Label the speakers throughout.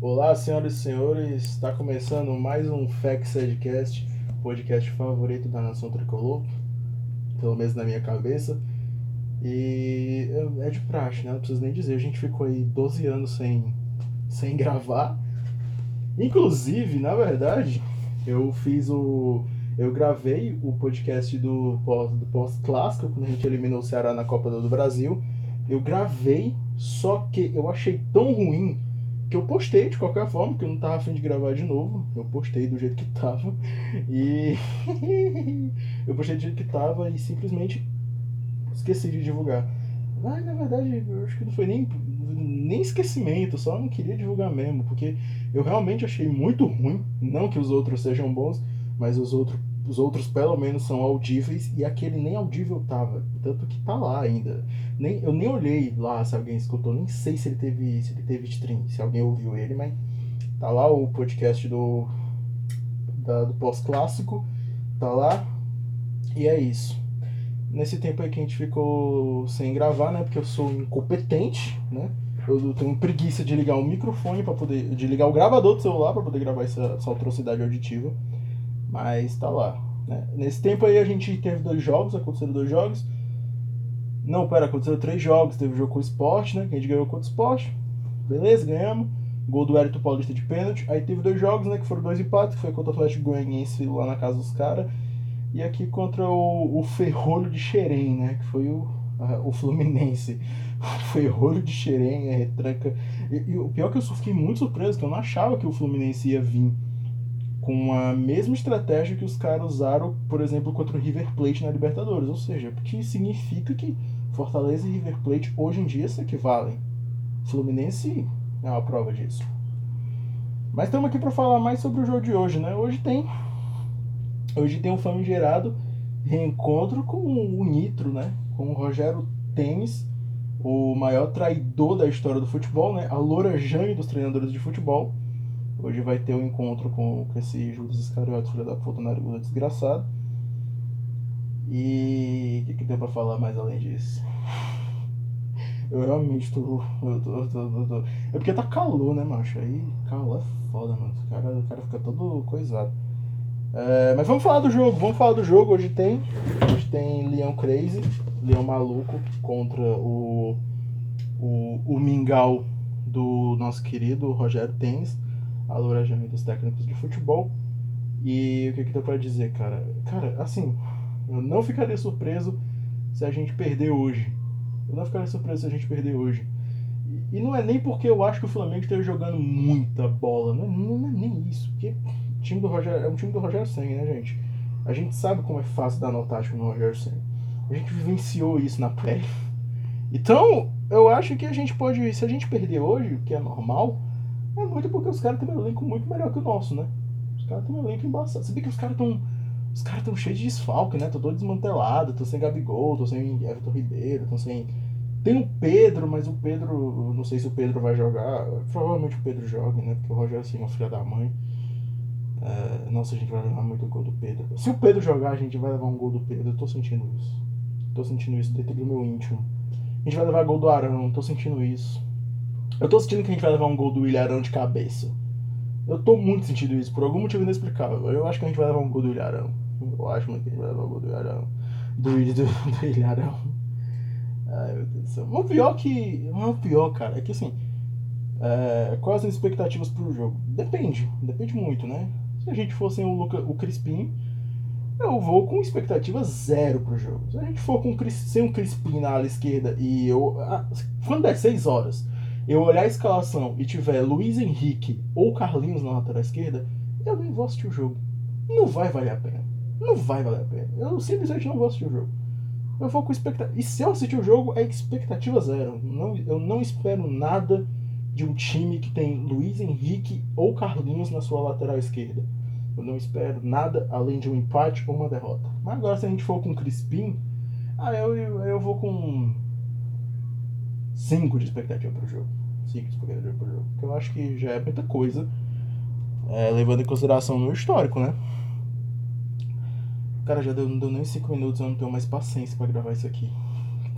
Speaker 1: Olá, senhoras e senhores, está começando mais um Fax Edcast, podcast favorito da nação tricolor, pelo menos na minha cabeça. E é de praxe, né? Não preciso nem dizer, a gente ficou aí 12 anos sem, sem gravar. Inclusive, na verdade, eu fiz o. Eu gravei o podcast do pós-clássico, quando a gente eliminou o Ceará na Copa do Brasil. Eu gravei, só que eu achei tão ruim que eu postei de qualquer forma, que eu não tava afim de gravar de novo. Eu postei do jeito que tava. E. eu postei do jeito que tava e simplesmente esqueci de divulgar. Mas na verdade, eu acho que não foi nem, nem esquecimento, só não queria divulgar mesmo, porque eu realmente achei muito ruim. Não que os outros sejam bons, mas os outros os outros pelo menos são audíveis e aquele nem audível tava. Tanto que tá lá ainda. Nem, eu nem olhei lá se alguém escutou, nem sei se ele teve, se ele teve stream, se alguém ouviu ele, mas tá lá o podcast do, da, do pós-clássico, tá lá. E é isso. Nesse tempo aí que a gente ficou sem gravar, né? Porque eu sou incompetente, né? Eu tenho preguiça de ligar o microfone para poder. de ligar o gravador do celular para poder gravar essa, essa atrocidade auditiva. Mas tá lá. Né? Nesse tempo aí a gente teve dois jogos, aconteceram dois jogos. Não, pera, aconteceram três jogos. Teve o jogo com o Sport, né? Que a gente ganhou contra o Sport. Beleza, ganhamos. Gol do Hérito Paulista de pênalti. Aí teve dois jogos, né? Que foram dois empates, que foi contra o Atlético Goianiense lá na casa dos caras. E aqui contra o, o Ferrolho de Xerém, né? Que foi o, a, o Fluminense. Ferrolho de Xerém, a retranca. E, e, o pior é que eu fiquei muito surpreso, que eu não achava que o Fluminense ia vir com a mesma estratégia que os caras usaram, por exemplo, contra o River Plate na Libertadores. Ou seja, porque significa que Fortaleza e River Plate hoje em dia se equivalem. Fluminense é uma prova disso. Mas estamos aqui para falar mais sobre o jogo de hoje, né? Hoje tem hoje tem um famigerado reencontro com o Nitro, né? Com o Rogério Temes, o maior traidor da história do futebol, né? A Loura Jane dos treinadores de futebol Hoje vai ter o um encontro com, com esse Judas Iscariotes, filho da puta, nariguda desgraçado. E o que, que tem pra falar mais além disso? Eu realmente tô. Eu tô, eu tô, eu tô, É porque tá calor, né, macho? Aí calor é foda, mano. O cara, o cara fica todo coisado. É, mas vamos falar do jogo, vamos falar do jogo. Hoje tem. Hoje tem Leão Crazy, Leão Maluco contra o. O, o Mingau do nosso querido Rogério Tênis alojamento dos técnicos de futebol. E o que que dá pra dizer, cara? Cara, assim, eu não ficaria surpreso se a gente perder hoje. Eu não ficaria surpreso se a gente perder hoje. E não é nem porque eu acho que o Flamengo esteja jogando muita bola. Não é, não é nem isso. Porque time do Rogério, é um time do Rogério Senna, né, gente? A gente sabe como é fácil dar nó no Rogério Senna. A gente vivenciou isso na pele. Então, eu acho que a gente pode, se a gente perder hoje, o que é normal, é muito porque os caras têm um elenco muito melhor que o nosso, né? Os caras têm um elenco embaçado. Você vê que os caras estão. Os caras estão cheios de desfalque, né? Tô todo desmantelado, tô sem Gabigol, tô sem Everton Ribeiro, tô sem. Tem o Pedro, mas o Pedro. Não sei se o Pedro vai jogar. Provavelmente o Pedro joga, né? Porque o Rogério assim, é filha da mãe. É... Nossa, a gente vai levar muito gol do Pedro. Se o Pedro jogar, a gente vai levar um gol do Pedro. Eu tô sentindo isso. Tô sentindo isso dentro do meu íntimo. A gente vai levar gol do Arão, tô sentindo isso. Eu tô sentindo que a gente vai levar um gol do Ilharão de cabeça. Eu tô muito sentindo isso, por algum motivo inexplicável. Eu acho que a gente vai levar um gol do Ilharão. Eu acho muito que a gente vai levar um gol do Ilharão. Do, do, do Ilharão. Ai, meu Deus do céu. O pior que. É o pior, cara. É que assim. É, quais as expectativas pro jogo? Depende. Depende muito, né? Se a gente for sem o, Luca, o Crispim, eu vou com expectativa zero pro jogo. Se a gente for com, sem o Crispim na ala esquerda e eu. Quando der 6 horas eu olhar a escalação e tiver Luiz Henrique ou Carlinhos na lateral esquerda, eu nem vou assistir o jogo. Não vai valer a pena. Não vai valer a pena. Eu simplesmente não vou assistir o jogo. Eu vou com expectativa. E se eu assistir o jogo, é expectativa zero. Não, eu não espero nada de um time que tem Luiz Henrique ou Carlinhos na sua lateral esquerda. Eu não espero nada além de um empate ou uma derrota. Mas agora, se a gente for com Crispim, ah, eu, eu, eu vou com 5 de expectativa para o jogo. 5 de expectativa para o jogo. Eu acho que já é muita coisa, é, levando em consideração o meu histórico, né? Cara, já deu, não deu nem 5 minutos, eu não tenho mais paciência para gravar isso aqui.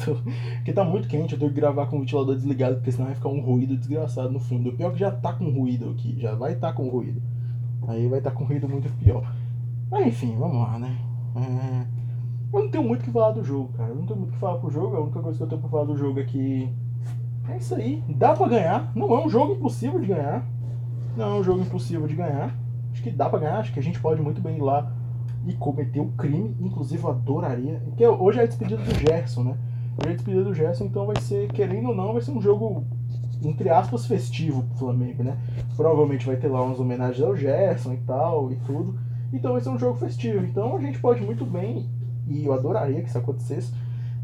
Speaker 1: Porque tá muito quente, eu tenho que gravar com o ventilador desligado, porque senão vai ficar um ruído desgraçado no fundo. O pior é que já tá com ruído aqui, já vai tá com ruído. Aí vai tá com ruído muito pior. Mas enfim, vamos lá, né? É... Eu não tenho muito o que falar do jogo, cara. Eu não tenho muito o que falar pro jogo. A única coisa que eu tenho pra falar do jogo é que. É isso aí. Dá pra ganhar. Não é um jogo impossível de ganhar. Não é um jogo impossível de ganhar. Acho que dá pra ganhar. Acho que a gente pode muito bem ir lá e cometer um crime. Inclusive, eu adoraria. Porque hoje é a despedida do Gerson, né? Hoje é a despedida do Gerson, então vai ser, querendo ou não, vai ser um jogo, entre aspas, festivo pro Flamengo, né? Provavelmente vai ter lá umas homenagens ao Gerson e tal e tudo. Então vai ser um jogo festivo. Então a gente pode muito bem, e eu adoraria que isso acontecesse,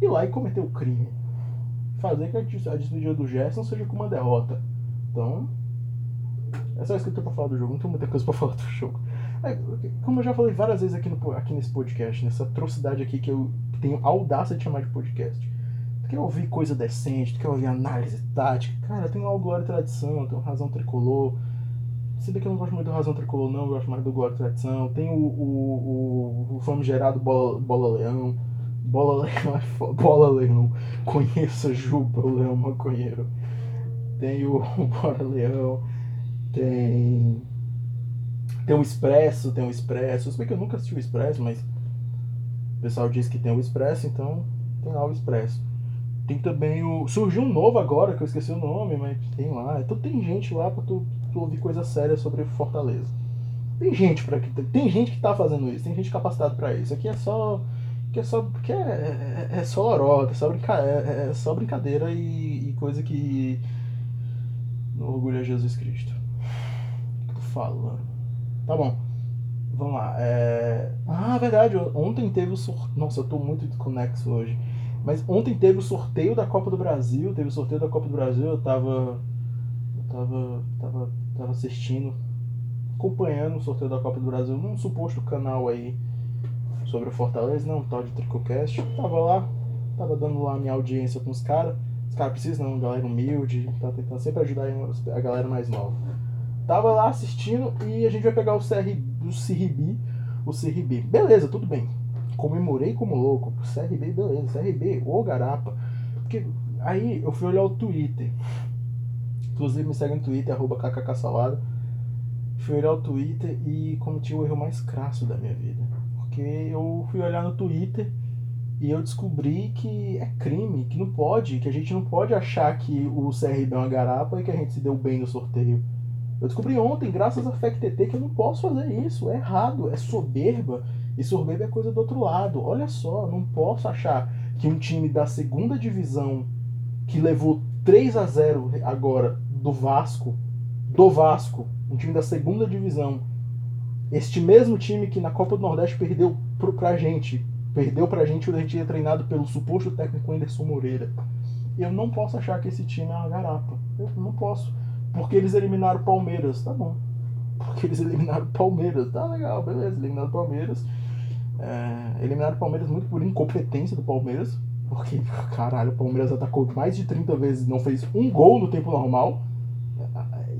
Speaker 1: ir lá e cometer o crime. Fazer que a despedida do Gerson seja com uma derrota. Então, é só isso que eu tenho pra falar do jogo. Não tem muita coisa pra falar do jogo. É, como eu já falei várias vezes aqui, no, aqui nesse podcast, nessa atrocidade aqui que eu tenho audácia de chamar de podcast. Tu quer ouvir coisa decente, tu quer ouvir análise tática. Cara, tem lá o Glória e Tradição, tem o Razão Tricolor. Se bem que eu não gosto muito do Razão Tricolor, não, eu gosto mais do Glória e Tradição. Tem o, o, o, o famigerado Bola, Bola Leão. Bola Leão é foda. Bola Leão. Conheça Juba, o Leão Maconheiro. Tem o, o Bora Leão. Tem tem o Expresso, tem o Expresso. Se bem que eu nunca assisti o Expresso, mas o pessoal diz que tem o Expresso, então tem lá o Expresso. Tem também o. Surgiu um novo agora, que eu esqueci o nome, mas tem lá. Então tem gente lá pra tu, tu ouvir coisa séria sobre Fortaleza. Tem gente para que tem gente que tá fazendo isso, tem gente capacitada para isso. Aqui é só que é só que é, é, é só lorota, é só, brinca, é, é só brincadeira e, e, coisa que não orgulha Jesus Cristo. O que tu falando? Tá bom. Vamos lá. É... Ah, verdade. Ontem teve o sorteio. Nossa, eu tô muito desconexo hoje. Mas ontem teve o sorteio da Copa do Brasil. Teve o sorteio da Copa do Brasil. Eu tava. Eu tava. Tava, tava assistindo. Acompanhando o sorteio da Copa do Brasil num suposto canal aí sobre o Fortaleza, não, tal de Tricocast. Tava lá, tava dando lá minha audiência com os caras. Os caras precisam, não, galera humilde, tá tentando sempre ajudar a galera mais nova. Tava lá assistindo e a gente vai pegar o CR, o CRB, o CRB. Beleza, tudo bem. Comemorei como louco. CRB, beleza. CRB, ô garapa. Porque aí eu fui olhar o Twitter. Inclusive me segue no Twitter, arroba kksalada. Fui olhar o Twitter e cometi o erro mais crasso da minha vida. Porque eu fui olhar no Twitter e eu descobri que é crime, que não pode, que a gente não pode achar que o CRB é uma garapa e que a gente se deu bem no sorteio. Eu descobri ontem, graças a FECTT, que eu não posso fazer isso. É errado, é soberba. E soberba é coisa do outro lado. Olha só, não posso achar que um time da segunda divisão, que levou 3 a 0 agora do Vasco, do Vasco, um time da segunda divisão, este mesmo time que na Copa do Nordeste perdeu pro, pra gente, perdeu pra gente quando a gente ia treinado pelo suposto técnico Anderson Moreira. Eu não posso achar que esse time é uma garapa. Eu não posso. Porque eles eliminaram o Palmeiras, tá bom. Porque eles eliminaram o Palmeiras, tá legal, beleza, eliminaram o Palmeiras. É, eliminaram o Palmeiras muito por incompetência do Palmeiras. Porque, caralho, o Palmeiras atacou mais de 30 vezes não fez um gol no tempo normal.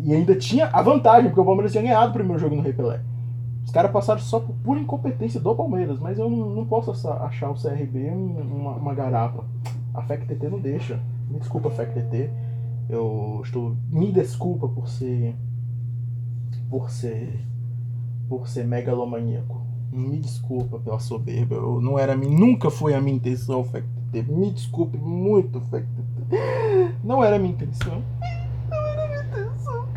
Speaker 1: E ainda tinha a vantagem, porque o Palmeiras tinha ganhado o primeiro jogo no Rei Pelé. Os caras passaram só por pura incompetência do Palmeiras, mas eu não, não posso achar o CRB uma, uma garapa. A FECTT não deixa. Me desculpa, FECTT. Eu estou. Me desculpa por ser. Por ser. Por ser megalomaníaco. Me desculpa pela soberba. Eu, não era nunca foi a minha intenção, FECT. Me desculpe muito, FECT. Não era a minha intenção. Não era a minha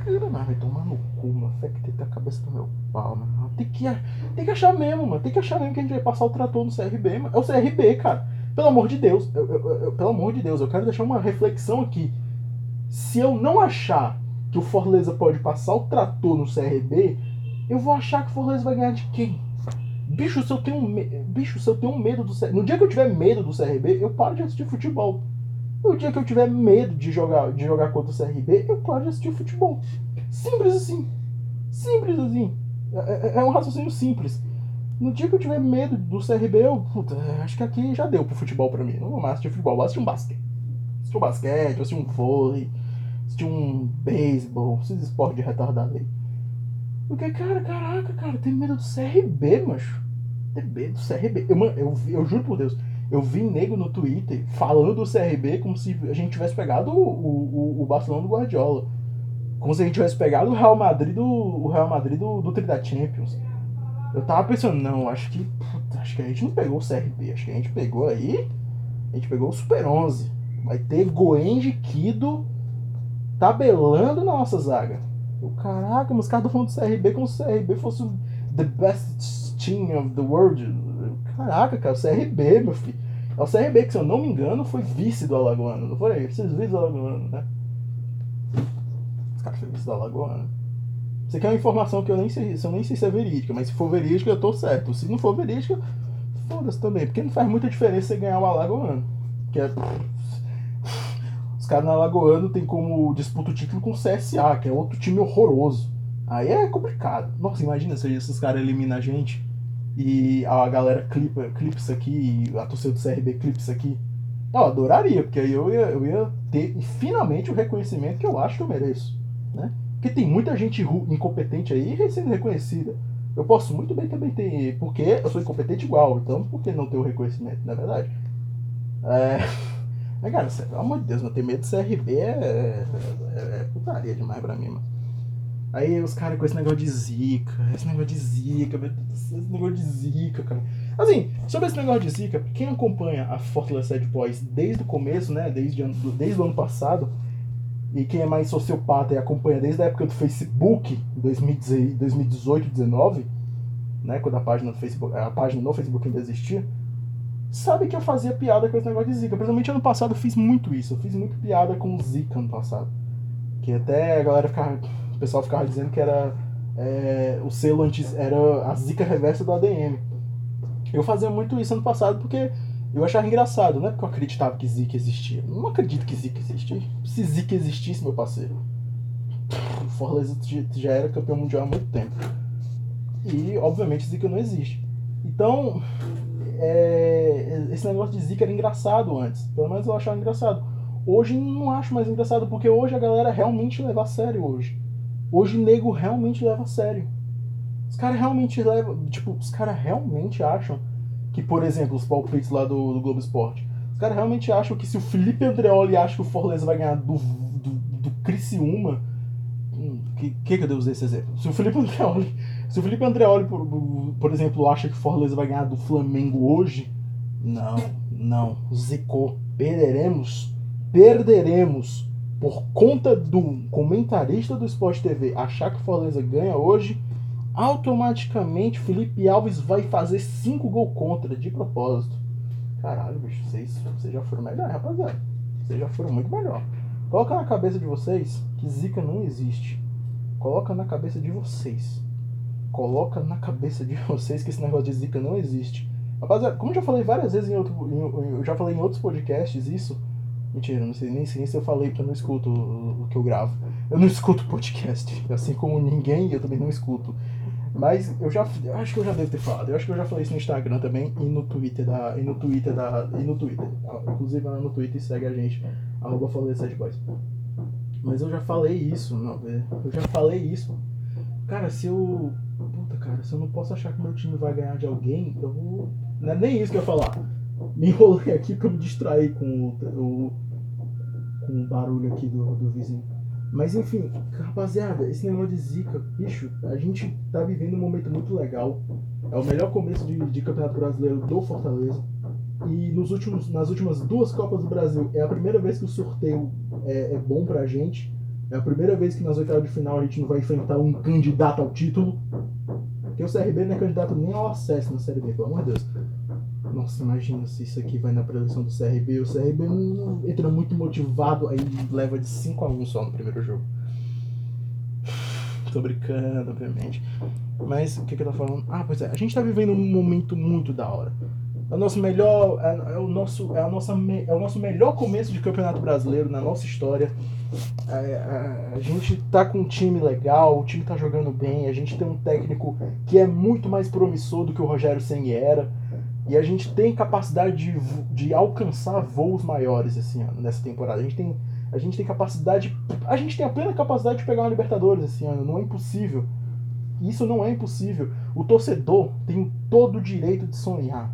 Speaker 1: intenção, cara. Mas vai tomar no cu, mano. FECT tá a cabeça do meu pau, mano. Tem que, tem que achar mesmo, mano. Tem que achar mesmo que a gente vai passar o trator no CRB, mano. É o CRB, cara. Pelo amor de Deus. Eu, eu, eu, pelo amor de Deus, eu quero deixar uma reflexão aqui se eu não achar que o Fortaleza pode passar o trator no CRB, eu vou achar que o Fortaleza vai ganhar de quem? Bicho, se eu tenho, me... Bicho, se eu tenho medo do CRB. No dia que eu tiver medo do CRB, eu paro de assistir futebol. No dia que eu tiver medo de jogar, de jogar contra o CRB, eu paro de assistir futebol. Simples assim. Simples assim. É, é, é um raciocínio simples. No dia que eu tiver medo do CRB, eu. Puta, acho que aqui já deu pro futebol pra mim. Não vou mais assistir futebol, vou assistir um basquete. Assistir um basquete, assistir um vôlei de um beisebol, esses esportes de retardado aí. Porque, cara, caraca, cara, tem medo do CRB, macho. Tem medo do CRB. Eu, eu, eu juro por Deus, Eu vi nego no Twitter falando do CRB como se a gente tivesse pegado o, o, o Barcelona do Guardiola. Como se a gente tivesse pegado o Real Madrid do, o Real Madrid do, do Tri Champions. Eu tava pensando, não, acho que. Puta, acho que a gente não pegou o CRB, acho que a gente pegou aí. A gente pegou o Super 11. Vai ter Goenji Kido tabelando na nossa zaga. Eu, caraca, mas os caras estão falando do CRB como se o CRB fosse o the best team of the world. Caraca, cara, o CRB, meu filho. É o CRB que, se eu não me engano, foi vice do Alagoano, não foi? Vocês viram do Alagoano, né? Os caras foram vice do Alagoano. Isso aqui é uma informação que eu nem sei, eu nem sei se é verídica, mas se for verídica, eu tô certo. Se não for verídica, foda-se também, porque não faz muita diferença você ganhar o Alagoano. Que é caras na Alagoano tem como disputa o título com o CSA, que é outro time horroroso. Aí é complicado. Nossa, imagina se esses caras eliminam a gente e a galera clipa, clips aqui, a torcida do CRB clips aqui. Eu adoraria, porque aí eu ia, eu ia ter finalmente o reconhecimento que eu acho que eu mereço. Né? Porque tem muita gente incompetente aí sendo reconhecida. Eu posso muito bem também ter. Porque eu sou incompetente igual, então por que não ter o reconhecimento, na é verdade? É. Mas, cara, pelo amor de Deus, não ter medo de CRB é, é, é, é putaria demais pra mim, mano. Aí os caras com esse negócio de zica, esse negócio de zica, esse negócio de zica, cara. Assim, sobre esse negócio de zica, quem acompanha a Fortaleza Sad Boys desde o começo, né, desde, desde o ano passado, e quem é mais sociopata e acompanha desde a época do Facebook, 2018, 2019, né, quando a página do Facebook, a página no Facebook ainda existia, sabe que eu fazia piada com esse negócio de Zika. Principalmente ano passado eu fiz muito isso. Eu fiz muito piada com Zika ano passado. Que até a galera ficava. O pessoal ficava dizendo que era. É, o selo antes era a Zika reversa do ADM. Eu fazia muito isso ano passado porque eu achava engraçado, não é porque eu acreditava que Zika existia. Eu não acredito que Zika existia. Se Zika existisse, meu parceiro. O Fortaleza já era campeão mundial há muito tempo. E, obviamente, Zika não existe. Então, é, esse negócio de Zika era engraçado antes. Pelo menos eu achava engraçado. Hoje não acho mais engraçado, porque hoje a galera realmente leva a sério hoje. Hoje o nego realmente leva a sério. Os caras realmente levam. Tipo, os caras realmente acham que, por exemplo, os palpites lá do, do Globo Esporte. Os caras realmente acham que se o Felipe Andreoli acha que o Fortaleza vai ganhar do, do, do Criciúma. Hum, que, que que eu devo usar esse exemplo? Se o Felipe Andreoli se o Felipe Andreoli, por, por exemplo, acha que o Fortaleza vai ganhar do Flamengo hoje, não, não, zicou. Perderemos, perderemos por conta do comentarista do Sport TV achar que o Fortaleza ganha hoje, automaticamente Felipe Alves vai fazer 5 gols contra de propósito. Caralho, bicho, vocês, vocês já foram melhor, rapaziada. Vocês já foram muito melhor. Coloca na cabeça de vocês que zica não existe. Coloca na cabeça de vocês coloca na cabeça de vocês que esse negócio de zica não existe. Rapaziada, como eu já falei várias vezes em outro. Em, eu já falei em outros podcasts isso. Mentira, não sei nem, nem se eu falei porque eu não escuto o, o, que eu gravo. Eu não escuto podcast. Assim como ninguém, eu também não escuto. Mas eu já. Eu acho que eu já devo ter falado. Eu acho que eu já falei isso no Instagram também e no Twitter da. E no Twitter da. E no Twitter. Inclusive lá no Twitter segue a gente. Arroba falei Boys. Mas eu já falei isso, não, eu já falei isso. Cara, se eu puta, cara, se eu não posso achar que meu time vai ganhar de alguém, eu vou. Não é nem isso que eu ia falar. Me enrolei aqui pra me distrair com o, o com o barulho aqui do, do vizinho. Mas enfim, rapaziada, esse negócio de zica, bicho, a gente tá vivendo um momento muito legal. É o melhor começo de, de campeonato brasileiro do Fortaleza. E nos últimos, nas últimas duas Copas do Brasil é a primeira vez que o sorteio é, é bom pra gente. É a primeira vez que nas oitavas de final a gente não vai enfrentar um candidato ao título. Porque o CRB não é candidato nem ao acesso na Série B, pelo amor de Deus. Nossa, imagina se isso aqui vai na preleção do CRB. O CRB entra muito motivado, aí leva de 5 a 1 só no primeiro jogo. Tô brincando, obviamente. Mas o que, que eu tô falando? Ah, pois é, a gente tá vivendo um momento muito da hora. É o nosso melhor. É, é, o nosso, é, a nossa, é o nosso melhor começo de campeonato brasileiro na nossa história. É, é, a gente tá com um time legal, o time tá jogando bem, a gente tem um técnico que é muito mais promissor do que o Rogério Senni era. E a gente tem capacidade de, de alcançar voos maiores esse ano, nessa temporada. A gente tem, a gente tem capacidade. A gente tem a plena capacidade de pegar uma Libertadores esse ano, não é impossível. Isso não é impossível. O torcedor tem todo o direito de sonhar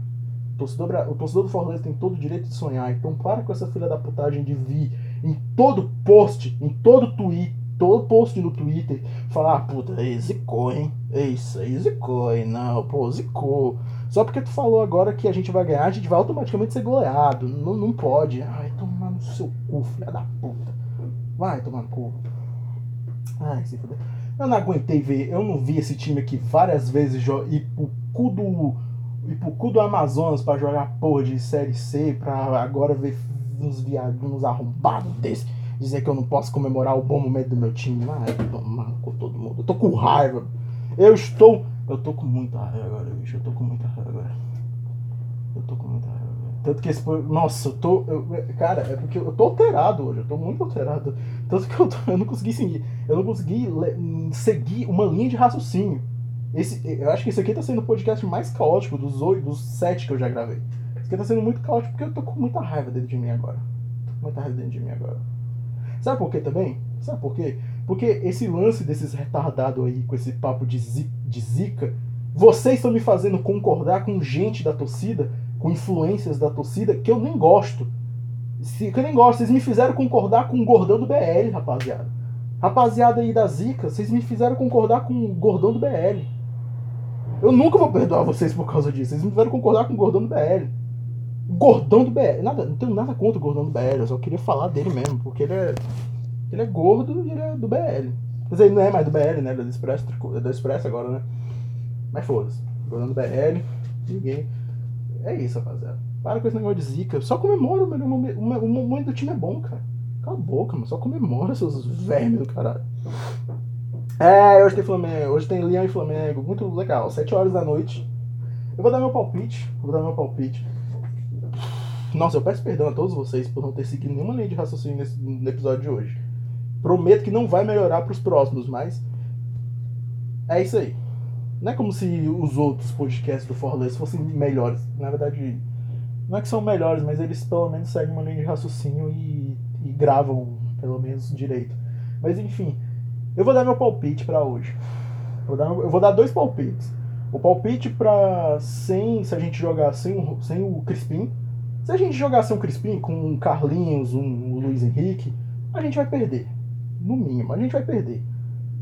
Speaker 1: O torcedor, o torcedor do Fortaleza tem todo o direito de sonhar. Então para com essa filha da putagem de vir em todo post, em todo tweet, todo post no Twitter, falar, ah, puta, aí zicou, hein? Isso aí zicou, hein? Não, pô, zicou. Só porque tu falou agora que a gente vai ganhar, a gente vai automaticamente ser goleado. Não, não pode. Ai, toma no seu cu, filha da puta. Vai tomar no cu. Ai, se fuder. Eu não aguentei ver, eu não vi esse time aqui várias vezes ir pro cu do. ir pro cu do Amazonas pra jogar porra de Série C, pra agora ver uns viados, uns arrombados desse. Dizer que eu não posso comemorar o bom momento do meu time. Ai, tomar com todo mundo. Eu tô com raiva. Eu estou. Eu tô com muita raiva agora, bicho. Eu tô com muita raiva agora. Eu tô com muita raiva. Tanto que esse. Nossa, eu tô. Eu, cara, é porque eu tô alterado hoje. Eu tô muito alterado. Tanto que eu, tô, eu não consegui seguir. Eu não consegui seguir uma linha de raciocínio. Esse, eu acho que esse aqui tá sendo o podcast mais caótico dos oito, dos sete que eu já gravei. Esse aqui tá sendo muito caótico porque eu tô com muita raiva dentro de mim agora. Tô com muita raiva dentro de mim agora. Sabe por quê também? Sabe por quê? Porque esse lance desses retardados aí com esse papo de, zi, de zica, vocês estão me fazendo concordar com gente da torcida com influências da torcida que eu nem gosto. que eu nem gosto. Vocês me fizeram concordar com o gordão do BL, rapaziada. Rapaziada aí da Zica, vocês me fizeram concordar com o gordão do BL. Eu nunca vou perdoar vocês por causa disso. Vocês me fizeram concordar com o gordão do BL. Gordão do BL. Nada, não tenho nada contra o gordão do BL, eu só queria falar dele mesmo, porque ele é. Ele é gordo e ele é do BL. Dizer, ele não é mais do BL, né? É do Expresso, é do Expresso agora, né? Mas foda-se. Gordão do BL, ninguém. É isso, rapaziada. Para com esse negócio de zica. Só comemora, o, o, o momento do time é bom, cara. Cala a boca, mano. Só comemora seus vermes do caralho. É, hoje tem Flamengo. Hoje tem Leão e Flamengo. Muito legal. 7 horas da noite. Eu vou dar meu palpite. Vou dar meu palpite. Nossa, eu peço perdão a todos vocês por não ter seguido nenhuma linha de raciocínio nesse, no episódio de hoje. Prometo que não vai melhorar pros próximos, mas. É isso aí. Não é como se os outros podcasts do Fortaleza fossem melhores. Na verdade, não é que são melhores, mas eles pelo menos seguem uma linha de raciocínio e, e gravam pelo menos direito. Mas enfim, eu vou dar meu palpite para hoje. Vou dar, eu vou dar dois palpites. O palpite para sem se a gente jogar sem, sem o Crispim. Se a gente jogar sem o Crispim com um Carlinhos, um, um Luiz Henrique, a gente vai perder. No mínimo, a gente vai perder.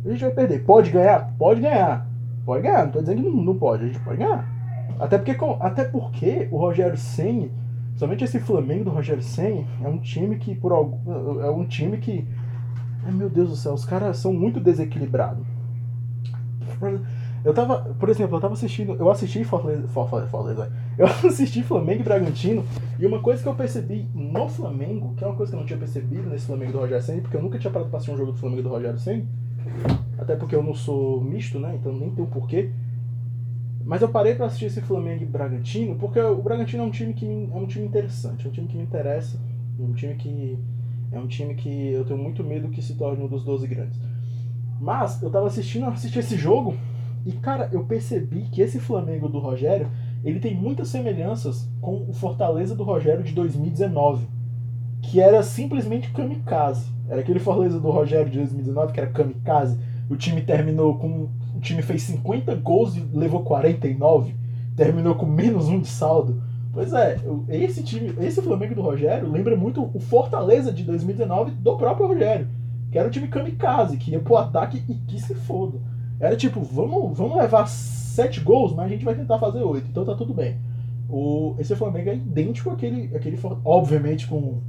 Speaker 1: A gente vai perder. Pode ganhar? Pode ganhar. Pode ganhar, não tô dizendo que não, não pode, a gente pode ganhar. Até porque, até porque o Rogério Senni, somente esse Flamengo do Rogério Senni, é um time que, por algum, é um time que. Ai meu Deus do céu, os caras são muito desequilibrados. Eu tava, por exemplo, eu tava assistindo, eu assisti Fortaleza, eu assisti Flamengo e Bragantino, e uma coisa que eu percebi no Flamengo, que é uma coisa que eu não tinha percebido nesse Flamengo do Rogério Senni, porque eu nunca tinha parado pra assistir um jogo do Flamengo do Rogério Senni, até porque eu não sou misto, né? Então nem tem o porquê. Mas eu parei para assistir esse Flamengo e Bragantino, porque o Bragantino é um time que é um time interessante, é um time que me interessa, é um time que é um time que eu tenho muito medo que se torne um dos 12 grandes. Mas eu tava assistindo, assisti esse jogo e cara, eu percebi que esse Flamengo do Rogério, ele tem muitas semelhanças com o Fortaleza do Rogério de 2019, que era simplesmente kamikaze. Era aquele Fortaleza do Rogério de 2019 que era kamikaze o time terminou com. O time fez 50 gols e levou 49. Terminou com menos um de saldo. Pois é, esse time, esse Flamengo do Rogério lembra muito o Fortaleza de 2019 do próprio Rogério. Que era o time kamikaze, que ia pro ataque e que se foda. Era tipo, vamos, vamos levar 7 gols, mas a gente vai tentar fazer 8, então tá tudo bem. O, esse Flamengo é idêntico àquele, àquele obviamente com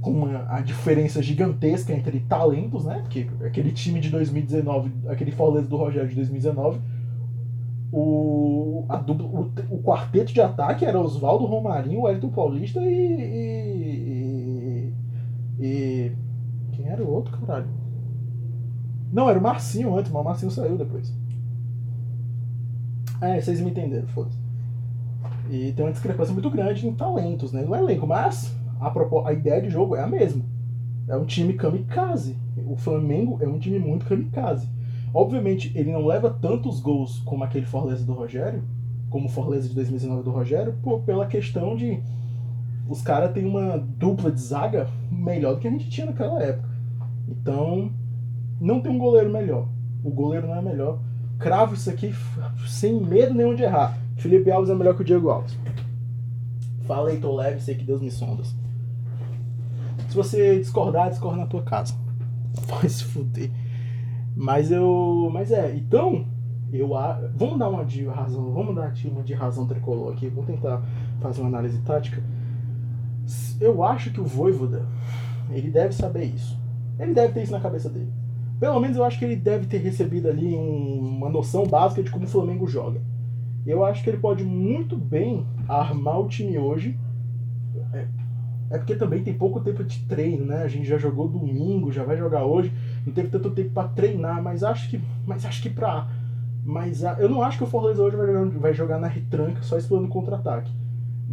Speaker 1: com uma, a diferença gigantesca entre talentos, né? Porque aquele time de 2019, aquele Fortaleza do Rogério de 2019, o, a dupla, o, o quarteto de ataque era Oswaldo Romarinho, Wellington Paulista e, e, e, Quem era o outro, caralho? Não, era o Marcinho antes, mas o Marcinho saiu depois. É, vocês me entenderam, foda-se. E tem uma discrepância muito grande em talentos, né? No elenco, mas a, a ideia de jogo é a mesma. É um time kamikaze. O Flamengo é um time muito kamikaze. Obviamente, ele não leva tantos gols como aquele Fortaleza do Rogério, como o Fortaleza de 2019 do Rogério, por, pela questão de os caras têm uma dupla de zaga melhor do que a gente tinha naquela época. Então, não tem um goleiro melhor. O goleiro não é melhor. Cravo isso aqui sem medo nenhum de errar. Felipe Alves é melhor que o Diego Alves. Falei, tô leve, sei que Deus me sondas. Se você discordar, discorda na tua casa. Vai se fuder. Mas eu. Mas é, então. Eu, vamos dar uma de razão. Vamos dar uma de razão tricolor aqui. Vamos tentar fazer uma análise tática. Eu acho que o Voivoda. Ele deve saber isso. Ele deve ter isso na cabeça dele. Pelo menos eu acho que ele deve ter recebido ali um, uma noção básica de como o Flamengo joga. Eu acho que ele pode muito bem armar o time hoje. É, é porque também tem pouco tempo de treino, né? A gente já jogou domingo, já vai jogar hoje, não teve tanto tempo para treinar, mas acho que, mas acho que para mas eu não acho que o Fortaleza hoje vai jogar, vai jogar na retranca só explorando contra-ataque.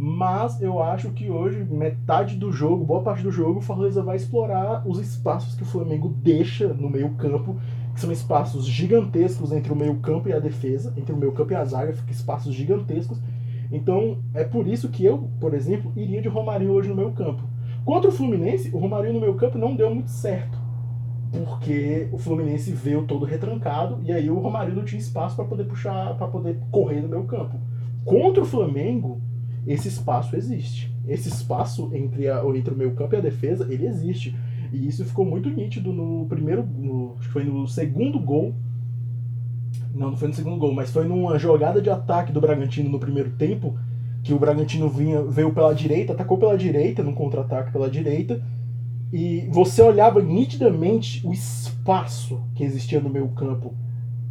Speaker 1: Mas eu acho que hoje, metade do jogo, boa parte do jogo, o Fortaleza vai explorar os espaços que o Flamengo deixa no meio-campo, que são espaços gigantescos entre o meio-campo e a defesa, entre o meio-campo e a zaga, fica espaços gigantescos. Então, é por isso que eu, por exemplo, iria de Romarinho hoje no meio-campo. Contra o Fluminense, o Romarinho no meio-campo não deu muito certo, porque o Fluminense veio todo retrancado e aí o Romarinho não tinha espaço para poder puxar, para poder correr no meio-campo. Contra o Flamengo, esse espaço existe. Esse espaço entre, a, entre o meio campo e a defesa, ele existe. E isso ficou muito nítido no primeiro, no, acho que foi no segundo gol. Não, não foi no segundo gol, mas foi numa jogada de ataque do Bragantino no primeiro tempo, que o Bragantino vinha, veio pela direita, atacou pela direita, num contra-ataque pela direita, e você olhava nitidamente o espaço que existia no meio campo.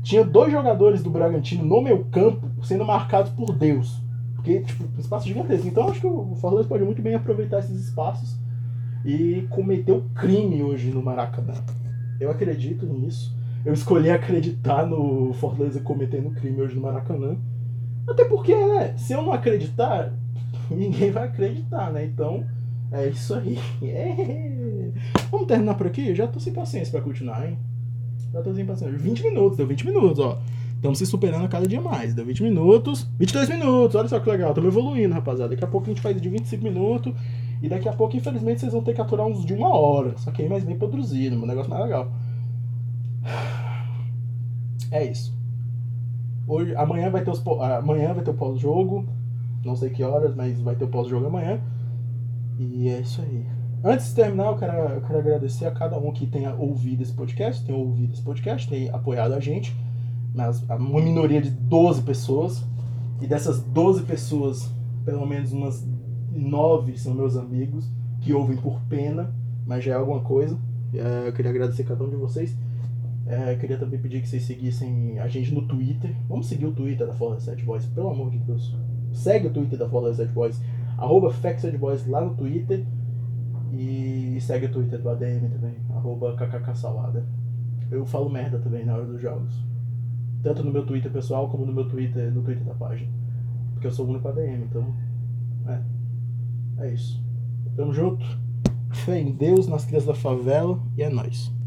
Speaker 1: Tinha dois jogadores do Bragantino no meio campo sendo marcados por Deus. Porque, tipo, espaço gigantesco. Então acho que o Fortaleza pode muito bem aproveitar esses espaços e cometer o crime hoje no Maracanã. Eu acredito nisso. Eu escolhi acreditar no Fortaleza cometendo crime hoje no Maracanã. Até porque, né, se eu não acreditar, ninguém vai acreditar, né? Então, é isso aí. É. Vamos terminar por aqui? Eu já tô sem paciência pra continuar, hein? Já tô sem paciência. 20 minutos, deu 20 minutos, ó. Estamos se superando a cada dia mais. Deu 20 minutos. 22 minutos, olha só que legal. Estamos evoluindo, rapaziada. Daqui a pouco a gente faz de 25 minutos. E daqui a pouco, infelizmente, vocês vão ter que aturar uns de uma hora. Só que aí mais bem produzido, um negócio mais legal. É isso. Hoje, amanhã vai ter os amanhã vai ter o pós-jogo. Não sei que horas, mas vai ter o pós-jogo amanhã. E é isso aí. Antes de terminar, eu quero, eu quero agradecer a cada um que tenha ouvido esse podcast, tem ouvido esse podcast, tem apoiado a gente uma minoria de 12 pessoas, e dessas 12 pessoas, pelo menos umas 9 são meus amigos, que ouvem por pena, mas já é alguma coisa. É, eu queria agradecer cada um de vocês. É, eu queria também pedir que vocês seguissem a gente no Twitter. Vamos seguir o Twitter da Forza 7 Boys, pelo amor de Deus. Segue o Twitter da Forza 7 Boys, arroba Boys lá no Twitter. E segue o Twitter do ADM também, arroba kksalada. Eu falo merda também na hora dos jogos tanto no meu Twitter pessoal como no meu Twitter, no Twitter da página. Porque eu sou o único ADM, então. É. É isso. Tamo junto. Fé em Deus, nas crias da favela e é nóis.